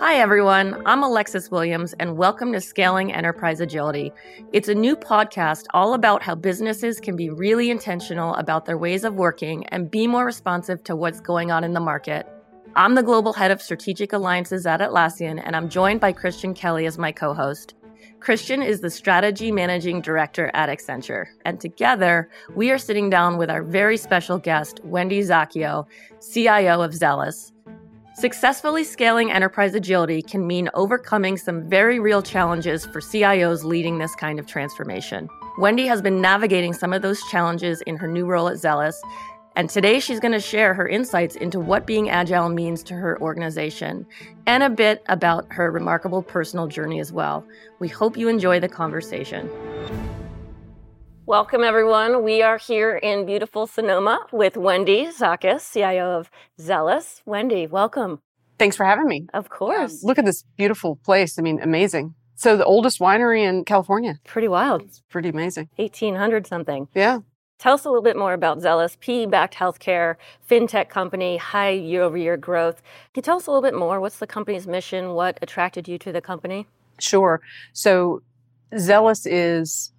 Hi, everyone. I'm Alexis Williams, and welcome to Scaling Enterprise Agility. It's a new podcast all about how businesses can be really intentional about their ways of working and be more responsive to what's going on in the market. I'm the Global Head of Strategic Alliances at Atlassian, and I'm joined by Christian Kelly as my co host. Christian is the Strategy Managing Director at Accenture, and together we are sitting down with our very special guest, Wendy Zacchio, CIO of Zelis. Successfully scaling enterprise agility can mean overcoming some very real challenges for CIOs leading this kind of transformation. Wendy has been navigating some of those challenges in her new role at Zelis, and today she's going to share her insights into what being agile means to her organization and a bit about her remarkable personal journey as well. We hope you enjoy the conversation. Welcome, everyone. We are here in beautiful Sonoma with Wendy Zacchio, CIO of Zelis. Wendy, welcome. Thanks for having me. Of course. Look at this beautiful place. I mean, amazing. So, the oldest winery in California. Pretty wild. It's pretty amazing. 1800 something. Yeah. Tell us a little bit more about Zelis, PE backed healthcare, fintech company, high year over year growth. Can you tell us a little bit more? What's the company's mission? What attracted you to the company? Sure. So, Zelis is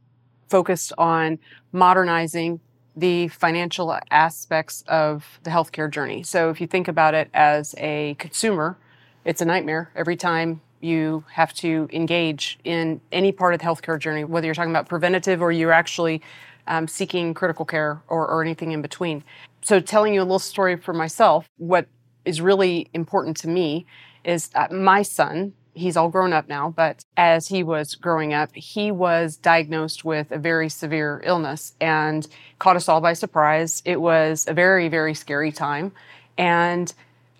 focused on modernizing the financial aspects of the healthcare journey. So if you think about it as a consumer, it's a nightmare every time you have to engage in any part of the healthcare journey, whether you're talking about preventative or you're actually um, seeking critical care or, or anything in between. So, telling you a little story for myself, what is really important to me is uh, my son he's all grown up now, but as he was growing up, he was diagnosed with a very severe illness and caught us all by surprise. It was a very, very scary time. And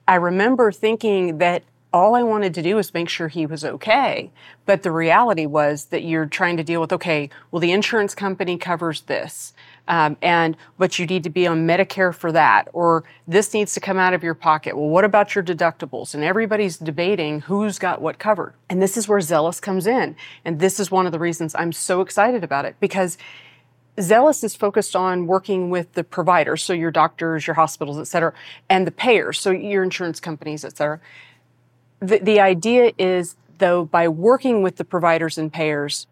I remember thinking that all I wanted to do was make sure he was okay. But the reality was that you're trying to deal with okay, well, the insurance company covers this. Um, and but you need to be on Medicare for that, or this needs to come out of your pocket. Well, what about your deductibles? And everybody's debating who's got what covered. And this is where Zelis comes in. And this is one of the reasons I'm so excited about it because Zelis is focused on working with the providers, so your doctors, your hospitals, et cetera, and the payers, so your insurance companies, et cetera. The, the idea is, though, by working with the providers and payers,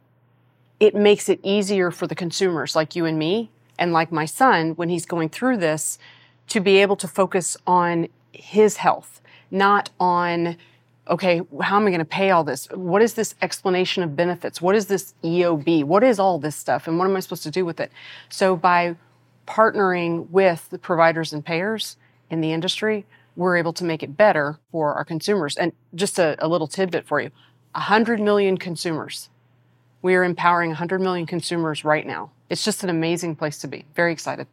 it makes it easier for the consumers like you and me and like my son when he's going through this to be able to focus on his health, not on, okay, how am I going to pay all this? What is this explanation of benefits? What is this EOB? What is all this stuff? And what am I supposed to do with it? So by partnering with the providers and payers in the industry, we're able to make it better for our consumers. And just a, a little tidbit for you 100 million consumers. We are empowering 100 million consumers right now it's just an amazing place to be. Very excited.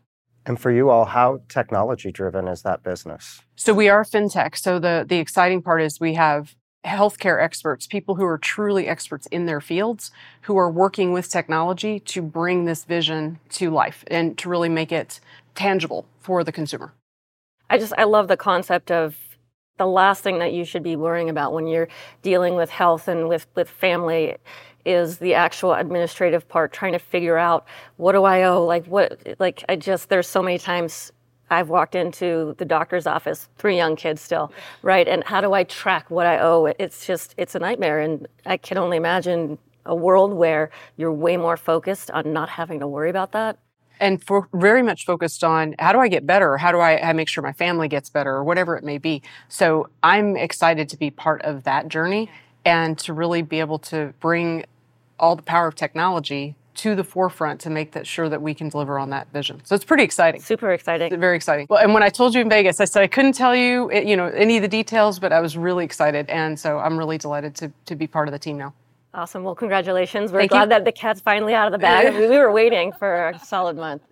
And for you all, how technology driven is that business? So we are fintech. So the the exciting part is we have healthcare experts, people who are truly experts in their fields, who are working with technology to bring this vision to life and to really make it tangible for the consumer. I just I love the concept of the last thing that you should be worrying about when you're dealing with health and with with family is the actual administrative part trying to figure out what do i owe? Like what like i just there's so many times i've walked into the doctor's office three young kids still right? And how do i track what i owe? It's just it's a nightmare. And i can only imagine a world where you're way more focused on not having to worry about that. And for very much focused on how do I get better? How do I, make sure my family gets better or whatever it may be? So I'm excited to be part of that journey and to really be able to bring all the power of technology to the forefront to make that sure that we can deliver on that vision. So it's pretty exciting. Super exciting. It's very exciting. Well, and when I told you in Vegas, I said I couldn't tell you, eh, you know, any of the details, but I was really excited, and so I'm really delighted to to be part of the team now. Awesome. Well, congratulations. We're Thank glad you. that the cat's finally out of the bag. we were waiting for a solid month.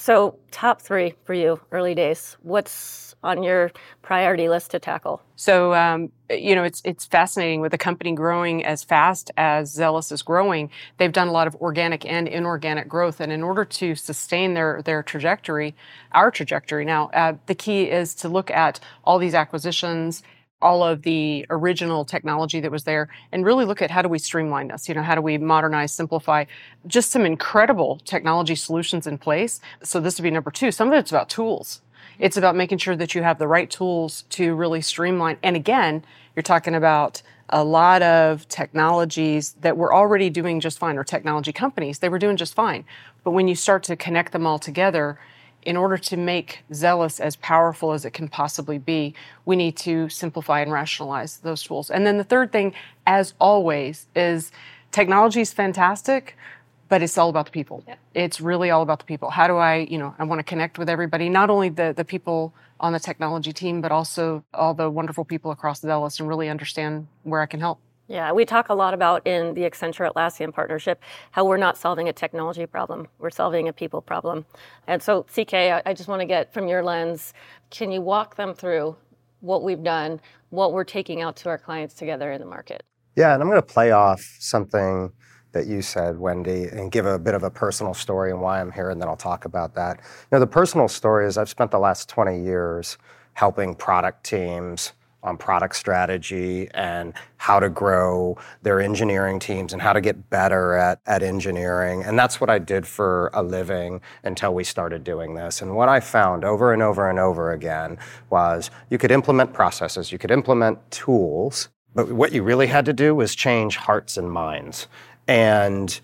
So, top three for you, early days. What's on your priority list to tackle? So, um, you know, it's it's fascinating with a company growing as fast as Zelis is growing. They've done a lot of organic and inorganic growth, and in order to sustain their their trajectory, our trajectory now, uh, the key is to look at all these acquisitions all of the original technology that was there and really look at how do we streamline this? You know how do we modernize simplify? Just some incredible technology solutions in place. So this would be number two. Some of it's about tools. It's about making sure that you have the right tools to really streamline. And again, you're talking about a lot of technologies that were already doing just fine, or technology companies, they were doing just fine. But when you start to connect them all together, in order to make Zelis as powerful as it can possibly be, we need to simplify and rationalize those tools. And then the third thing, as always, is technology is fantastic, but it's all about the people. Yeah. It's really all about the people. How do I, you know, I want to connect with everybody, not only the, the people on the technology team, but also all the wonderful people across Zelis and really understand where I can help. Yeah, we talk a lot about in the Accenture Atlassian partnership how we're not solving a technology problem, we're solving a people problem. And so, CK, I just want to get from your lens, can you walk them through what we've done, what we're taking out to our clients together in the market? Yeah, and I'm going to play off something that you said, Wendy, and give a bit of a personal story and why I'm here, and then I'll talk about that. You know, the personal story is I've spent the last 20 years helping product teams on product strategy and how to grow their engineering teams and how to get better at, at engineering. And that's what I did for a living until we started doing this. And what I found over and over and over again was you could implement processes, you could implement tools, but what you really had to do was change hearts and minds. And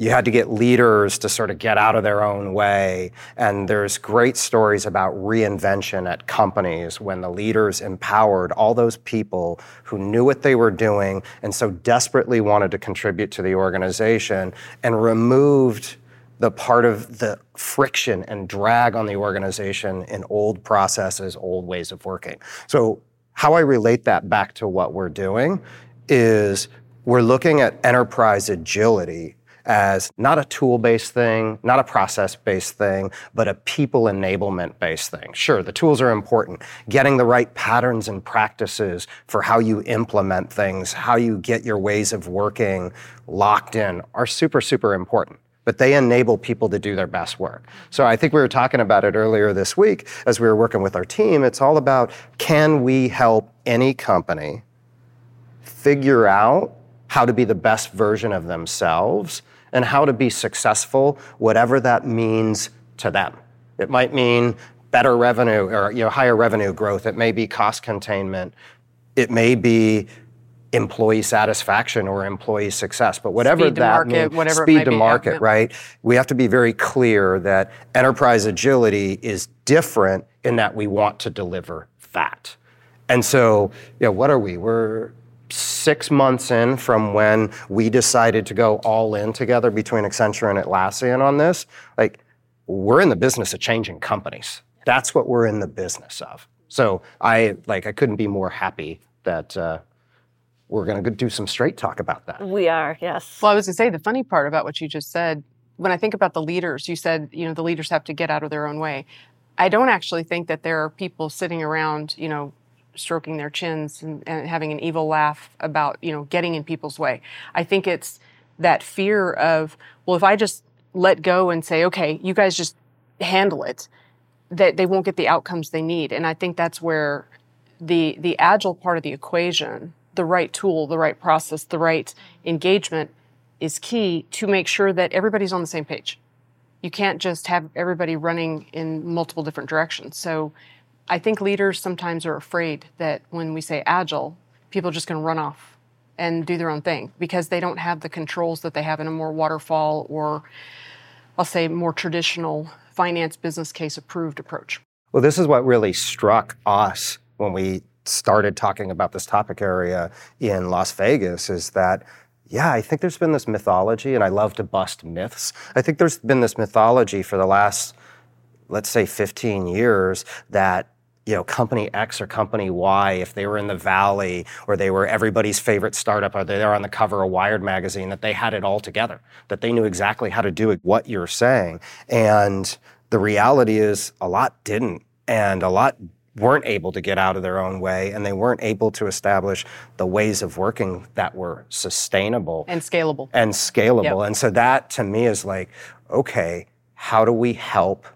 you had to get leaders to sort of get out of their own way. And there's great stories about reinvention at companies when the leaders empowered all those people who knew what they were doing and so desperately wanted to contribute to the organization and removed the part of the friction and drag on the organization in old processes, old ways of working. So, how I relate that back to what we're doing is we're looking at enterprise agility as not a tool based thing, not a process based thing, but a people enablement based thing. Sure, the tools are important. Getting the right patterns and practices for how you implement things, how you get your ways of working locked in are super, super important. But they enable people to do their best work. So I think we were talking about it earlier this week as we were working with our team. It's all about can we help any company figure out how to be the best version of themselves and how to be successful, whatever that means to them. It might mean better revenue or you know, higher revenue growth. It may be cost containment. It may be employee satisfaction or employee success. But whatever speed that market, means, whatever speed to be, market, yeah. right? We have to be very clear that enterprise agility is different in that we want to deliver that. And so, you know, what are we? We're six months in from when we decided to go all in together between Accenture and Atlassian on this, like we're in the business of changing companies. That's what we're in the business of. So I like I couldn't be more happy that uh, we're going to do some straight talk about that. We are, yes. Well, I was going to say the funny part about what you just said. When I think about the leaders, you said you know the leaders have to get out of their own way. I don't actually think that there are people sitting around, you know, stroking their chins and, and, having an evil laugh about you know getting in people's way. I think it's that fear of well, if I just let go and say, okay, you guys just handle it, that they won't get the outcomes they need. And I think that's where the the agile part of the equation, the right tool, the right process, the right engagement is key to make sure that everybody's on the same page. You can't just have everybody running in multiple different directions. So I think leaders sometimes are afraid that when we say agile, people are just going to run off and do their own thing because they don't have the controls that they have in a more waterfall or I'll say more traditional finance business case approved approach. Well, this is what really struck us when we started talking about this topic area in Las Vegas is that yeah, I think there's been this mythology, and I love to bust myths. I think there's been this mythology for the last, let's say, 15 years that you know, company X or company Y, if they were in the Valley or they were everybody's favorite startup or they're on the cover of Wired magazine, that they had it all together, that they knew exactly how to do it, what you're saying. And the reality is a lot didn't. And a lot weren't able to get out of their own way and they weren't able to establish the ways of working that were sustainable and scalable. And scalable. Yep. And so that to me is like, okay, how do we help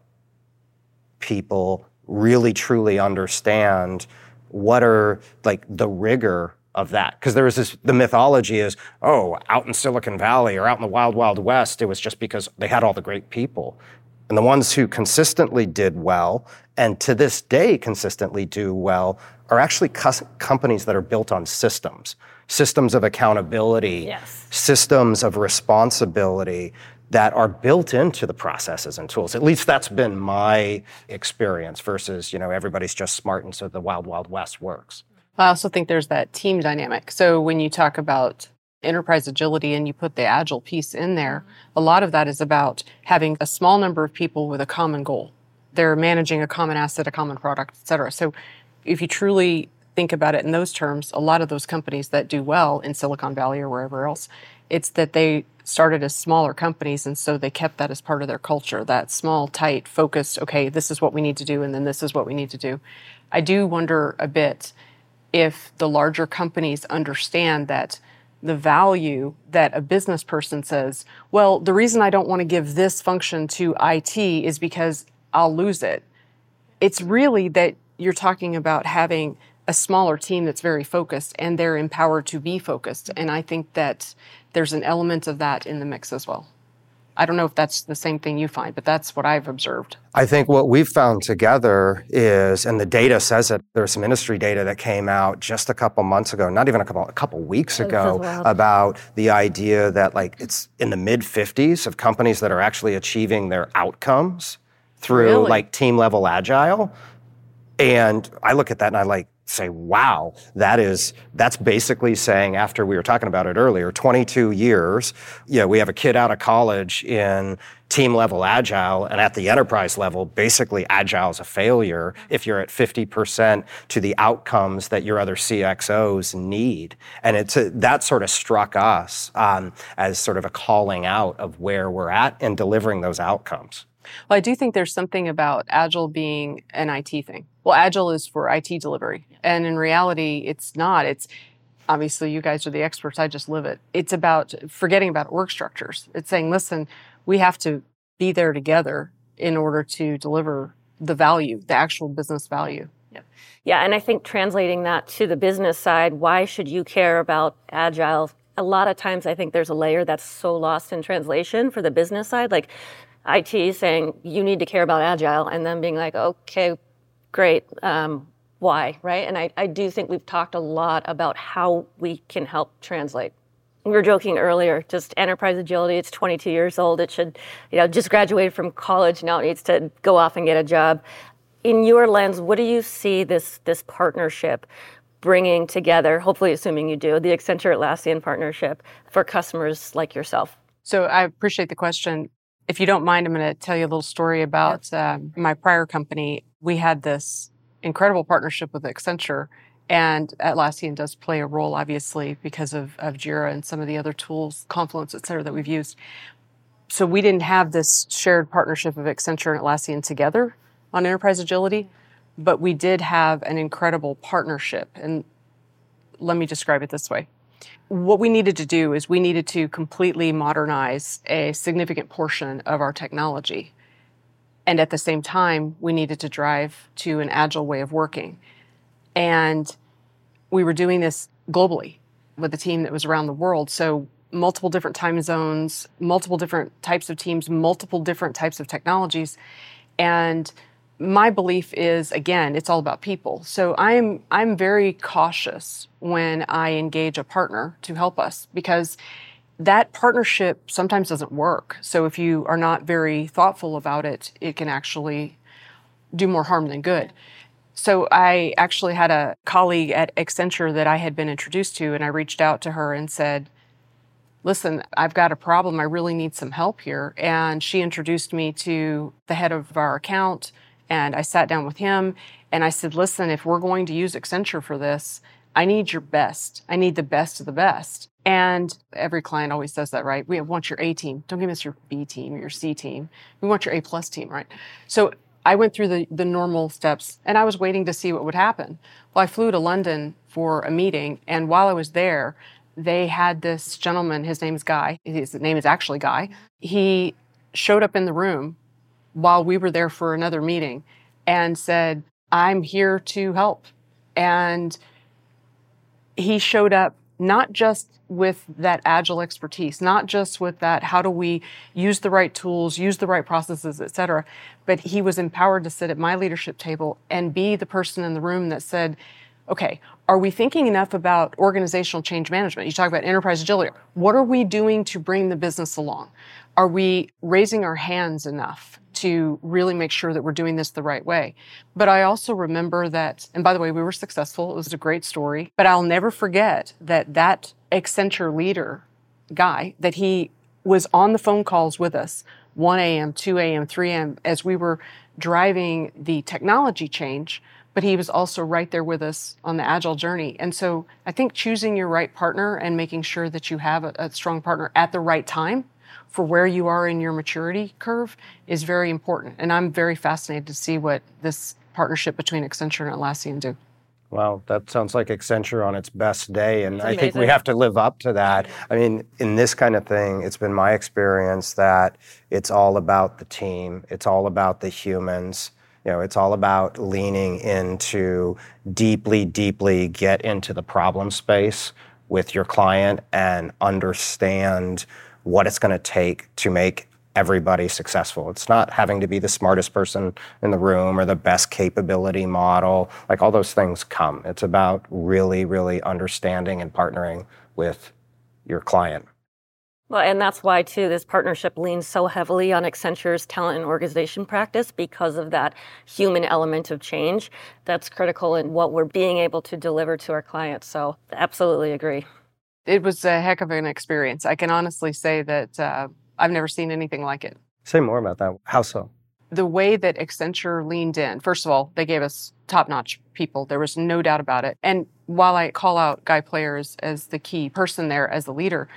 people really truly understand what are like the rigor of that. Because there was this the mythology is oh out in silicon valley or out in the wild wild west it was just because they had all the great people. And the ones who consistently did well and to this day consistently do well are actually companies that are built on systems. Systems of accountability, yes. systems of responsibility that are built into the processes and tools. At least that's been my experience versus, you know, everybody's just smart and so the wild, wild west works. I also think there's that team dynamic. So when you talk about enterprise agility and you put the agile piece in there, a lot of that is about having a small number of people with a common goal they're managing a common asset, a common product, et cetera. So if you truly think about it in those terms, a lot of those companies that do well in Silicon Valley or wherever else, it's that they started as smaller companies and so they kept that as part of their culture, that small, tight, focused, okay, this is what we need to do and then this is what we need to do. I do wonder a bit if the larger companies understand that the value that a business person says, well, the reason I don't want to give this function to IT is because I'll lose it. It's really that you're talking about having a smaller team that's very focused and they're empowered to be focused. And I think that there's an element of that in the mix as well. I don't know if that's the same thing you find, but that's what I've observed. I think what we've found together is, and the data says it, there's some industry data that came out just a couple months ago, not even a couple, a couple weeks ago, about the idea that like it's in the mid 50s of companies that are actually achieving their outcomes through really? like team level agile. And I look at that and I like say, wow, that is, that's basically saying after we were talking about it earlier, 22 years, you know, we have a kid out of college in team level agile and at the enterprise level, basically agile is a failure if you're at 50% to the outcomes that your other CXOs need. And it's a, that sort of struck us um, as sort of a calling out of where we're at and delivering those outcomes. Well, I do think there's something about Agile being an IT thing. Well, Agile is for IT delivery. And in reality, it's not. It's obviously you guys are the experts. I just live it. It's about forgetting about org structures. It's saying, listen, we have to be there together in order to deliver the value, the actual business value. Yeah. Yeah. And I think translating that to the business side, why should you care about Agile? A lot of times I think there's a layer that's so lost in translation for the business side. Like IT saying you need to care about agile, and then being like, okay, great, um, why, right? And I, I do think we've talked a lot about how we can help translate. We were joking earlier, just enterprise agility, it's 22 years old. It should, you know, just graduated from college, now it needs to go off and get a job. In your lens, what do you see this, this partnership bringing together, hopefully assuming you do, the Accenture Atlassian partnership for customers like yourself? So I appreciate the question. If you don't mind, I'm going to tell you a little story about uh, my prior company. We had this incredible partnership with Accenture, and Atlassian does play a role, obviously, because of, of Jira and some of the other tools, Confluence, et cetera, that we've used. So we didn't have this shared partnership of Accenture and Atlassian together on enterprise agility, but we did have an incredible partnership. And let me describe it this way what we needed to do is we needed to completely modernize a significant portion of our technology. And at the same time, we needed to drive to an agile way of working. And we were doing this globally with a team that was around the world. So multiple different time zones, multiple different types of teams, multiple different types of technologies. And my belief is again it's all about people so i'm i'm very cautious when i engage a partner to help us because that partnership sometimes doesn't work so if you are not very thoughtful about it it can actually do more harm than good so i actually had a colleague at accenture that i had been introduced to and i reached out to her and said listen, I've got a problem. I really need some help here. And she introduced me to the head of our account, and I sat down with him and I said, listen, if we're going to use Accenture for this, I need your best. I need the best of the best. And every client always says that, right? We want your A team. Don't give us your B team or your C team. We want your A plus team, right? So I went through the, the normal steps and I was waiting to see what would happen. Well, I flew to London for a meeting. And while I was there, they had this gentleman, his name is Guy. His name is actually Guy. He showed up in the room while we were there for another meeting and said, I'm here to help. And he showed up not just with that agile expertise, not just with that how do we use the right tools, use the right processes, et cetera, but he was empowered to sit at my leadership table and be the person in the room that said, okay, are we thinking enough about organizational change management? You talk about enterprise agility. What are we doing to bring the business along? Are we raising our hands enough to really make sure that we're doing this the right way? But I also remember that, and by the way, we were successful. It was a great story. But I'll never forget that that Accenture leader guy, that he was on the phone calls with us 1 a.m., 2 a.m., 3 a.m. as we were driving the technology change but he was also right there with us on the agile journey. And so I think choosing your right partner and making sure that you have a, a, strong partner at the right time for where you are in your maturity curve is very important. And I'm very fascinated to see what this partnership between Accenture and Atlassian do. Well, that sounds like Accenture on its best day. And I think we have to live up to that. I mean, in this kind of thing, it's been my experience that it's all about the team, it's all about the humans. You know, it's all about leaning into deeply, deeply get into the problem space with your client and understand what it's going to take to make everybody successful. It's not having to be the smartest person in the room or the best capability model. Like all those things come. It's about really, really understanding and partnering with your client. Well, and that's why, too, this partnership leans so heavily on Accenture's talent and organization practice because of that human element of change that's critical in what we're being able to deliver to our clients. So, absolutely agree. It was a heck of an experience. I can honestly say that uh, I've never seen anything like it. Say more about that. How so? The way that Accenture leaned in, first of all, they gave us top notch people. There was no doubt about it. And while I call out Guy Players as the key person there, as the leader,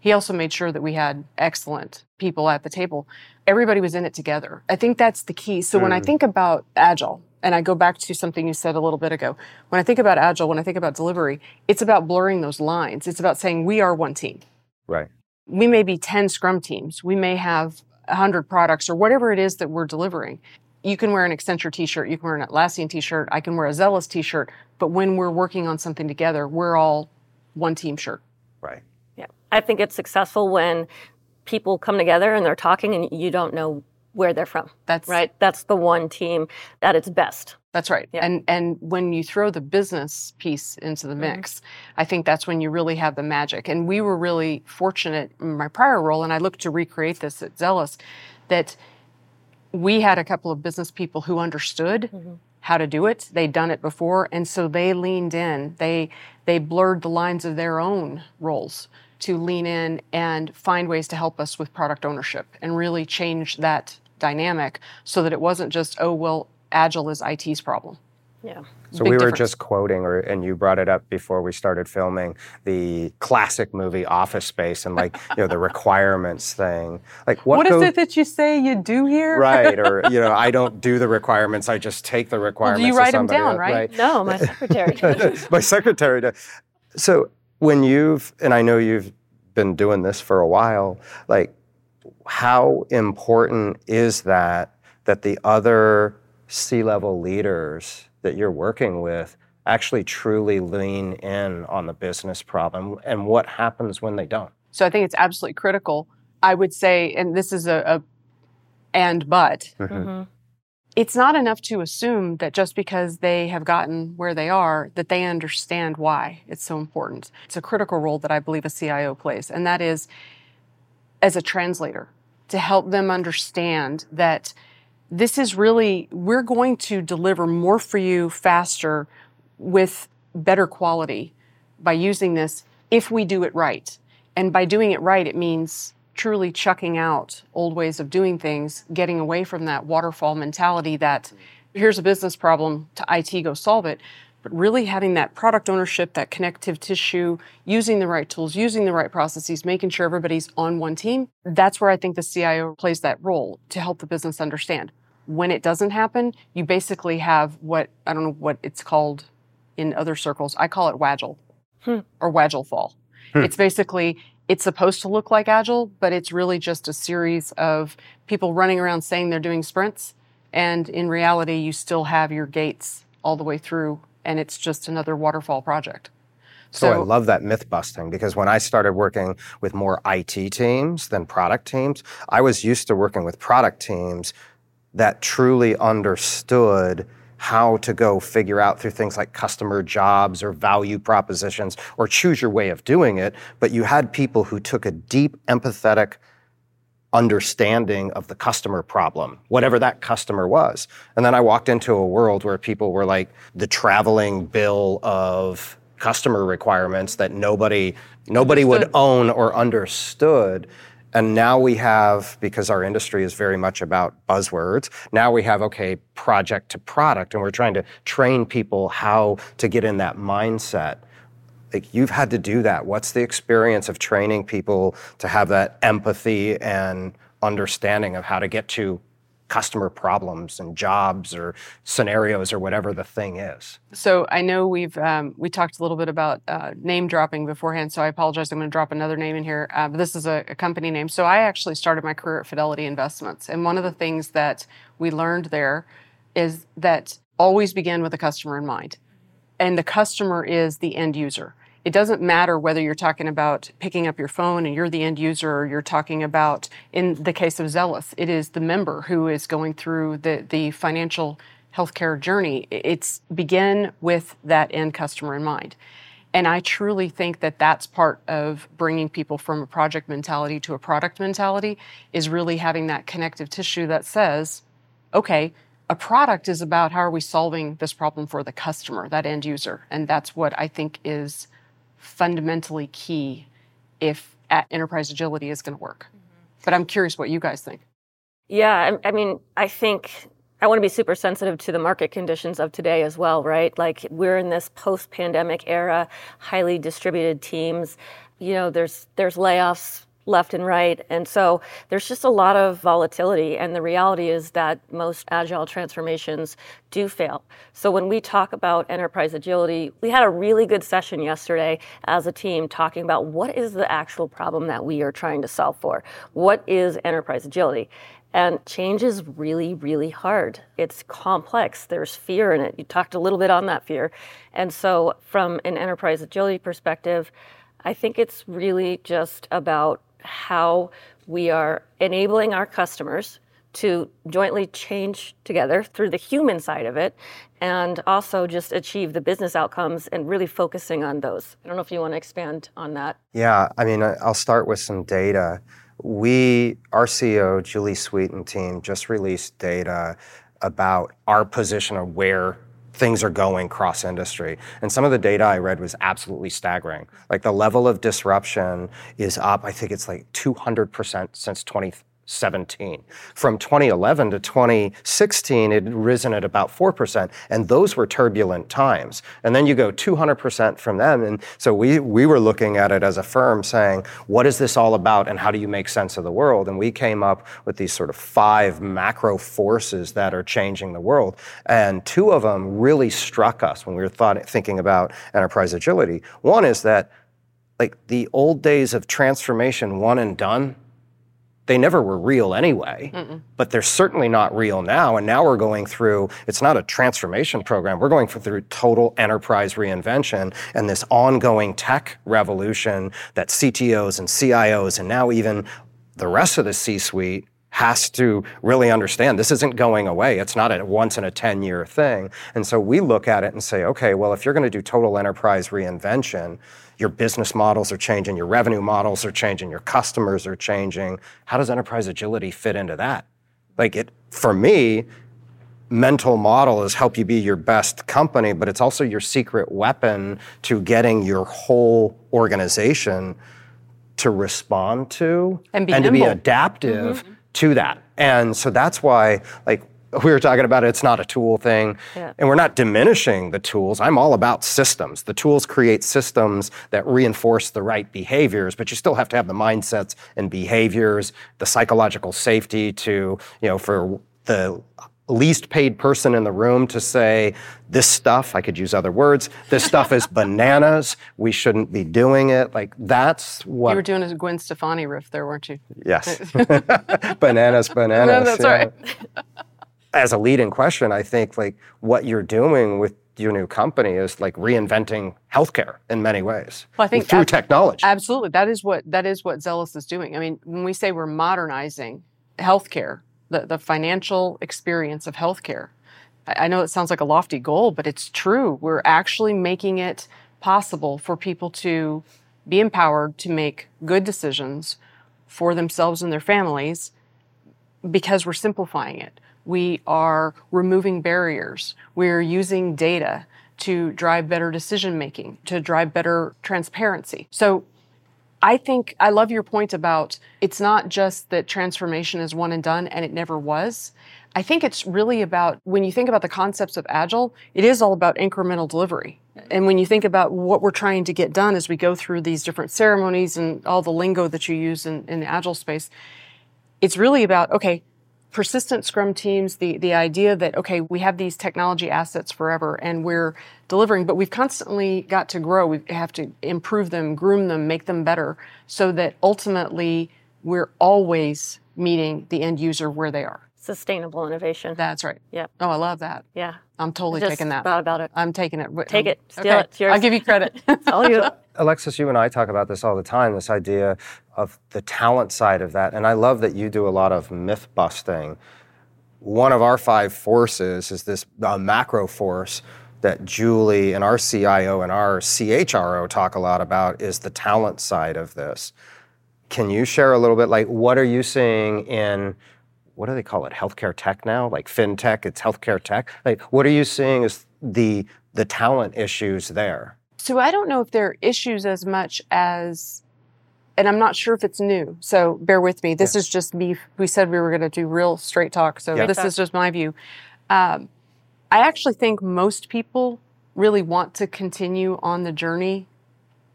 he also made sure that we had excellent people at the table. Everybody was in it together. I think that's the key. So mm. when I mm. think about Agile, and I go back to something you said a little bit ago, when I think about Agile, when I think about delivery, it's about blurring those lines. It's about saying we are one team. Right. We may be 10 Scrum teams. We may have 100 products or whatever it is that we're delivering. You can wear an Accenture t-shirt, you can wear an Atlassian t-shirt, I can wear a Zelis t-shirt, but when we're working on something together, we're all one team shirt. Right. Yeah. I think it's successful when people come together and they're talking and you don't know where they're from. That's right. That's the one team at its best. That's right. Yeah. And and when you throw the business piece into the mm-hmm. mix, mm-hmm. I think that's when you really have the magic. And we were really fortunate in my prior role, and I looked to recreate this at Zelis, that we had a couple of business people who understood mm-hmm. how to do it. They'd done it before, and so they leaned in. They they blurred the lines of their own roles to lean in and find ways to help us with product ownership and really change that dynamic so that it wasn't just, oh, well, agile is IT's problem. Yeah. So Big we were difference. just quoting, or and you brought it up before we started filming the classic movie Office Space and like you know the requirements thing. Like what, what is it that you say you do here? Right, or you know I don't do the requirements. I just take the requirements. Well, do you write them down, else, right? right? No, my secretary. does. my secretary does. So when you've and I know you've been doing this for a while, like how important is that that the other C-level leaders that you're working with actually truly lean in on the business problem and what happens when they don't? So I think it's absolutely critical. I would say, and this is a, a and but. Mm-hmm. Mm-hmm it's not enough to assume that just because they have gotten where they are, that they understand why it's so important. It's a critical role that I believe a CIO plays, and that is as a translator to help them understand that this is really, we're going to deliver more for you faster with better quality by using this if we do it right. And by doing it right, it means truly chucking out old ways of doing things, getting away from that waterfall mentality that here's a business problem to IT, go solve it. But really having that product ownership, that connective tissue, using the right tools, using the right processes, making sure everybody's on one team. That's where I think the CIO plays that role to help the business understand. When it doesn't happen, you basically have what, I don't know what it's called in other circles. I call it waggle hmm. or waggle fall. Hmm. It's basically it's supposed to look like agile, but it's really just a series of people running around saying they're doing sprints. And in reality, you still have your gates all the way through, and it's just another waterfall project. So, I love that myth busting because when I started working with more IT teams than product teams, I was used to working with product teams that truly understood how to go figure out through things like customer jobs or value propositions or choose your way of doing it. But you had people who took a deep, empathetic understanding of the customer problem, whatever that customer was. And then I walked into a world where people were like the traveling bill of customer requirements that nobody nobody understood. would own or understood. And now we have, because our industry is very much about buzzwords, now we have, okay, project to product, and we're trying to train people how to get in that mindset like you've had to do that. What's the experience of training people to have that empathy and understanding of how to get to customer problems and jobs or scenarios or whatever the thing is. So I know we've um, we talked a little bit about uh, name dropping beforehand. So I apologize. I'm going to drop another name in here. Uh, but this is a, a company name. So I actually started my career at Fidelity Investments, and one of the things that we learned there is that always begin with the customer in mind, and the customer is the end user. It doesn't matter whether you're talking about picking up your phone and you're the end user or you're talking about in the case of Zelis it is the member who is going through the, the financial healthcare journey. It's begin with that end customer in mind. And i truly think that that's part of bringing people from a project mentality to a product mentality is really having that connective tissue that says okay a product is about how are we solving this problem for the customer that end user and that's what i think is fundamentally key if enterprise agility is going to work. Mm-hmm. But I'm curious what you guys think. Yeah, I, I mean, I think I want to be super sensitive to the market conditions of today as well, right? Like we're in this post-pandemic era, highly distributed teams. You know, there's there's layoffs left and right. And so there's just a lot of volatility. And the reality is that most agile transformations do fail. So when we talk about enterprise agility, we had a really good session yesterday as a team talking about what is the actual problem that we are trying to solve for? What is enterprise agility? And change is really, really hard. It's complex. There's fear in it. You talked a little bit on that fear. And so, from an enterprise agility perspective, I think it's really just about how we are enabling our customers to jointly change together through the human side of it and also just achieve the business outcomes and really focusing on those. I don't know if you want to expand on that. Yeah, I mean, I'll start with some data. We, our CEO, Julie Sweet and team, just released data about our position of where things are going cross industry. And some of the data I read was absolutely staggering. Like the level of disruption is up, I think it's like 200% since 20, 17. From 2011 to 2016, it had risen at about 4%, and those were turbulent times. And then you go 200% from them. And so we, we were looking at it as a firm saying, what is this all about, and how do you make sense of the world? And we came up with these sort of five macro forces that are changing the world. And two of them really struck us when we were thought, thinking about enterprise agility. One is that like the old days of transformation, one and done, they never were real anyway, Mm-mm. but they're certainly not real now. And now we're going through, it's not a transformation program, we're going through total enterprise reinvention and this ongoing tech revolution that CTOs and CIOs and now even the rest of the C suite has to really understand this isn't going away. It's not a once in a 10 year thing. And so we look at it and say, okay, well, if you're going to do total enterprise reinvention, your business models are changing, your revenue models are changing, your customers are changing. How does enterprise agility fit into that? Like it, for me, mental model is help you be your best company, but it's also your secret weapon to getting your whole organization to respond to and, and to be adaptive mm-hmm. To that. And so that's why, like, we were talking about it, it's not a tool thing. Yeah. And we're not diminishing the tools. I'm all about systems. The tools create systems that reinforce the right behaviors, but you still have to have the mindsets and behaviors, the psychological safety to, you know, for the least paid person in the room to say, this stuff, I could use other words, this stuff is bananas. We shouldn't be doing it. Like, that's what. You were doing a Gwen Stefani riff there, weren't you? Yes. bananas, bananas. No, that's yeah. right as a leading question, I think like what you're doing with your new company is like reinventing healthcare in many ways. Well, I think through ab- technology. Absolutely, that is what that is what Zelis is doing. I mean, when we say we're modernizing healthcare, the the financial experience of healthcare, I, I know it sounds like a lofty goal, but it's true. We're actually making it possible for people to be empowered to make good decisions for themselves and their families because we're simplifying it. We are removing barriers. We're using data to drive better decision making, to drive better transparency. So I think I love your point about it's not just that transformation is one and done and it never was. I think it's really about when you think about the concepts of agile, it is all about incremental delivery. And when you think about what we're trying to get done as we go through these different ceremonies and all the lingo that you use in, in the agile space, it's really about, okay, persistent scrum teams, the, the idea that, okay, we have these technology assets forever and we're delivering, but we've constantly got to grow. We have to improve them, groom them, make them better so that ultimately we're always meeting the end user where they are. Sustainable innovation. That's right. Yep. Oh, I love that. Yeah. I'm totally Just taking that. thought about it. I'm taking it. Take Um, it. Steal okay. it. It's yours. I'll give you credit. All you. Alexis, you and I talk about this all the time this idea of the talent side of that. And I love that you do a lot of myth busting. One of our five forces is this uh, macro force that Julie and our CIO and our CHRO talk a lot about is the talent side of this. Can you share a little bit like what are you seeing in what do they call it? Healthcare tech now? Like fintech, it's healthcare tech. Like what are you seeing as the the talent issues there? So I don't know if there are issues as much as, and I'm not sure if it's new. So bear with me. This is just me. We said we were going to do real straight talk. So Yeah. this is just my view. Um, I actually think most people really want to continue on the journey.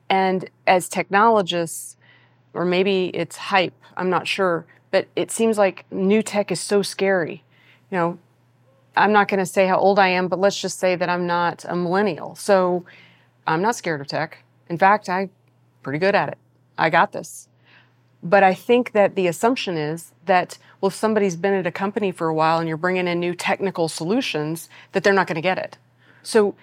And as technologists, or maybe it's hype, I'm not sure, but it seems like new tech is so scary. You know, I'm not going to say how old I am, but let's just say that I'm not a millennial. So I'm not scared of tech. In fact, I'm pretty good at it. I got this. But I think that the assumption is that, well, if somebody's been at a company for a while and you're bringing in new technical solutions, that they're not going to get it. So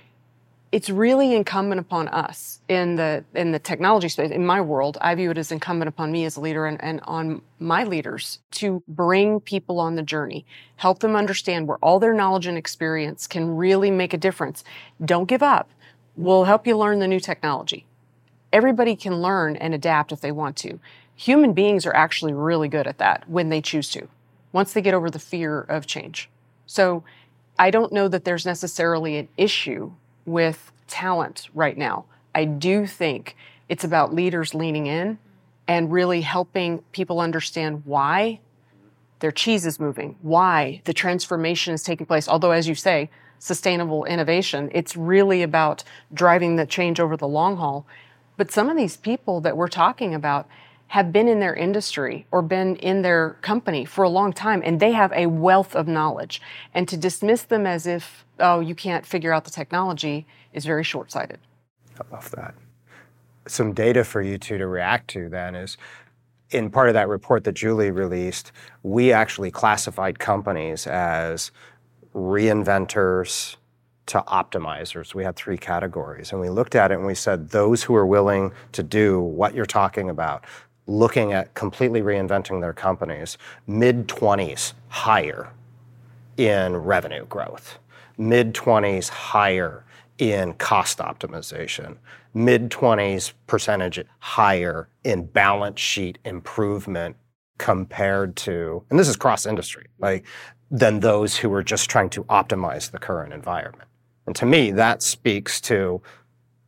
it's really incumbent upon us in the in the technology space in my world i view it as incumbent upon me as a leader and, and on my leaders to bring people on the journey help them understand where all their knowledge and experience can really make a difference don't give up we'll help you learn the new technology everybody can learn and adapt if they want to human beings are actually really good at that when they choose to once they get over the fear of change so i don't know that there's necessarily an issue with talent right now. I do think it's about leaders leaning in and really helping people understand why their cheese is moving, why the transformation is taking place. Although, as you say, sustainable innovation, it's really about driving the change over the long haul. But some of these people that we're talking about have been in their industry or been in their company for a long time and they have a wealth of knowledge. And to dismiss them as if, oh, you can't figure out the technology is very short sighted. I love that. Some data for you two to react to then is in part of that report that Julie released, we actually classified companies as reinventors to optimizers. We had three categories. And we looked at it and we said those who are willing to do what you're talking about, looking at completely reinventing their companies, mid 20s higher in revenue growth, mid 20s higher in cost optimization, mid 20s percentage higher in balance sheet improvement compared to, and this is cross industry, like than those who are just trying to optimize the current environment. And to me, that speaks to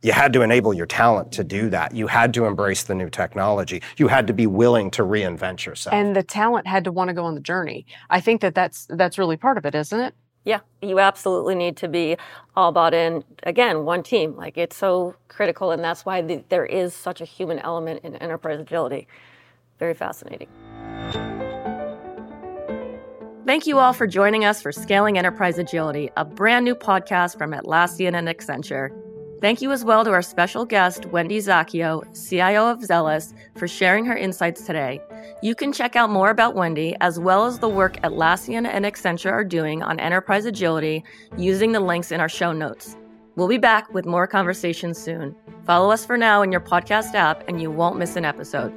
you had to enable your talent to do that. You had to embrace the new technology. You had to be willing to reinvent yourself. And the talent had to want to go on the journey. I think that that's that's really part of it, isn't it? Yeah, you absolutely need to be all bought in. Again, one team. Like it's so critical, and that's why the, there is such a human element in enterprise agility. Very fascinating. Thank you all for joining us for Scaling Enterprise Agility, a brand new podcast from Atlassian and Accenture. Thank you as well to our special guest, Wendy Zacchio, CIO of Zelis, for sharing her insights today. You can check out more about Wendy, as well as the work Atlassian and Accenture are doing on enterprise agility, using the links in our show notes. We'll be back with more conversations soon. Follow us for now in your podcast app, and you won't miss an episode.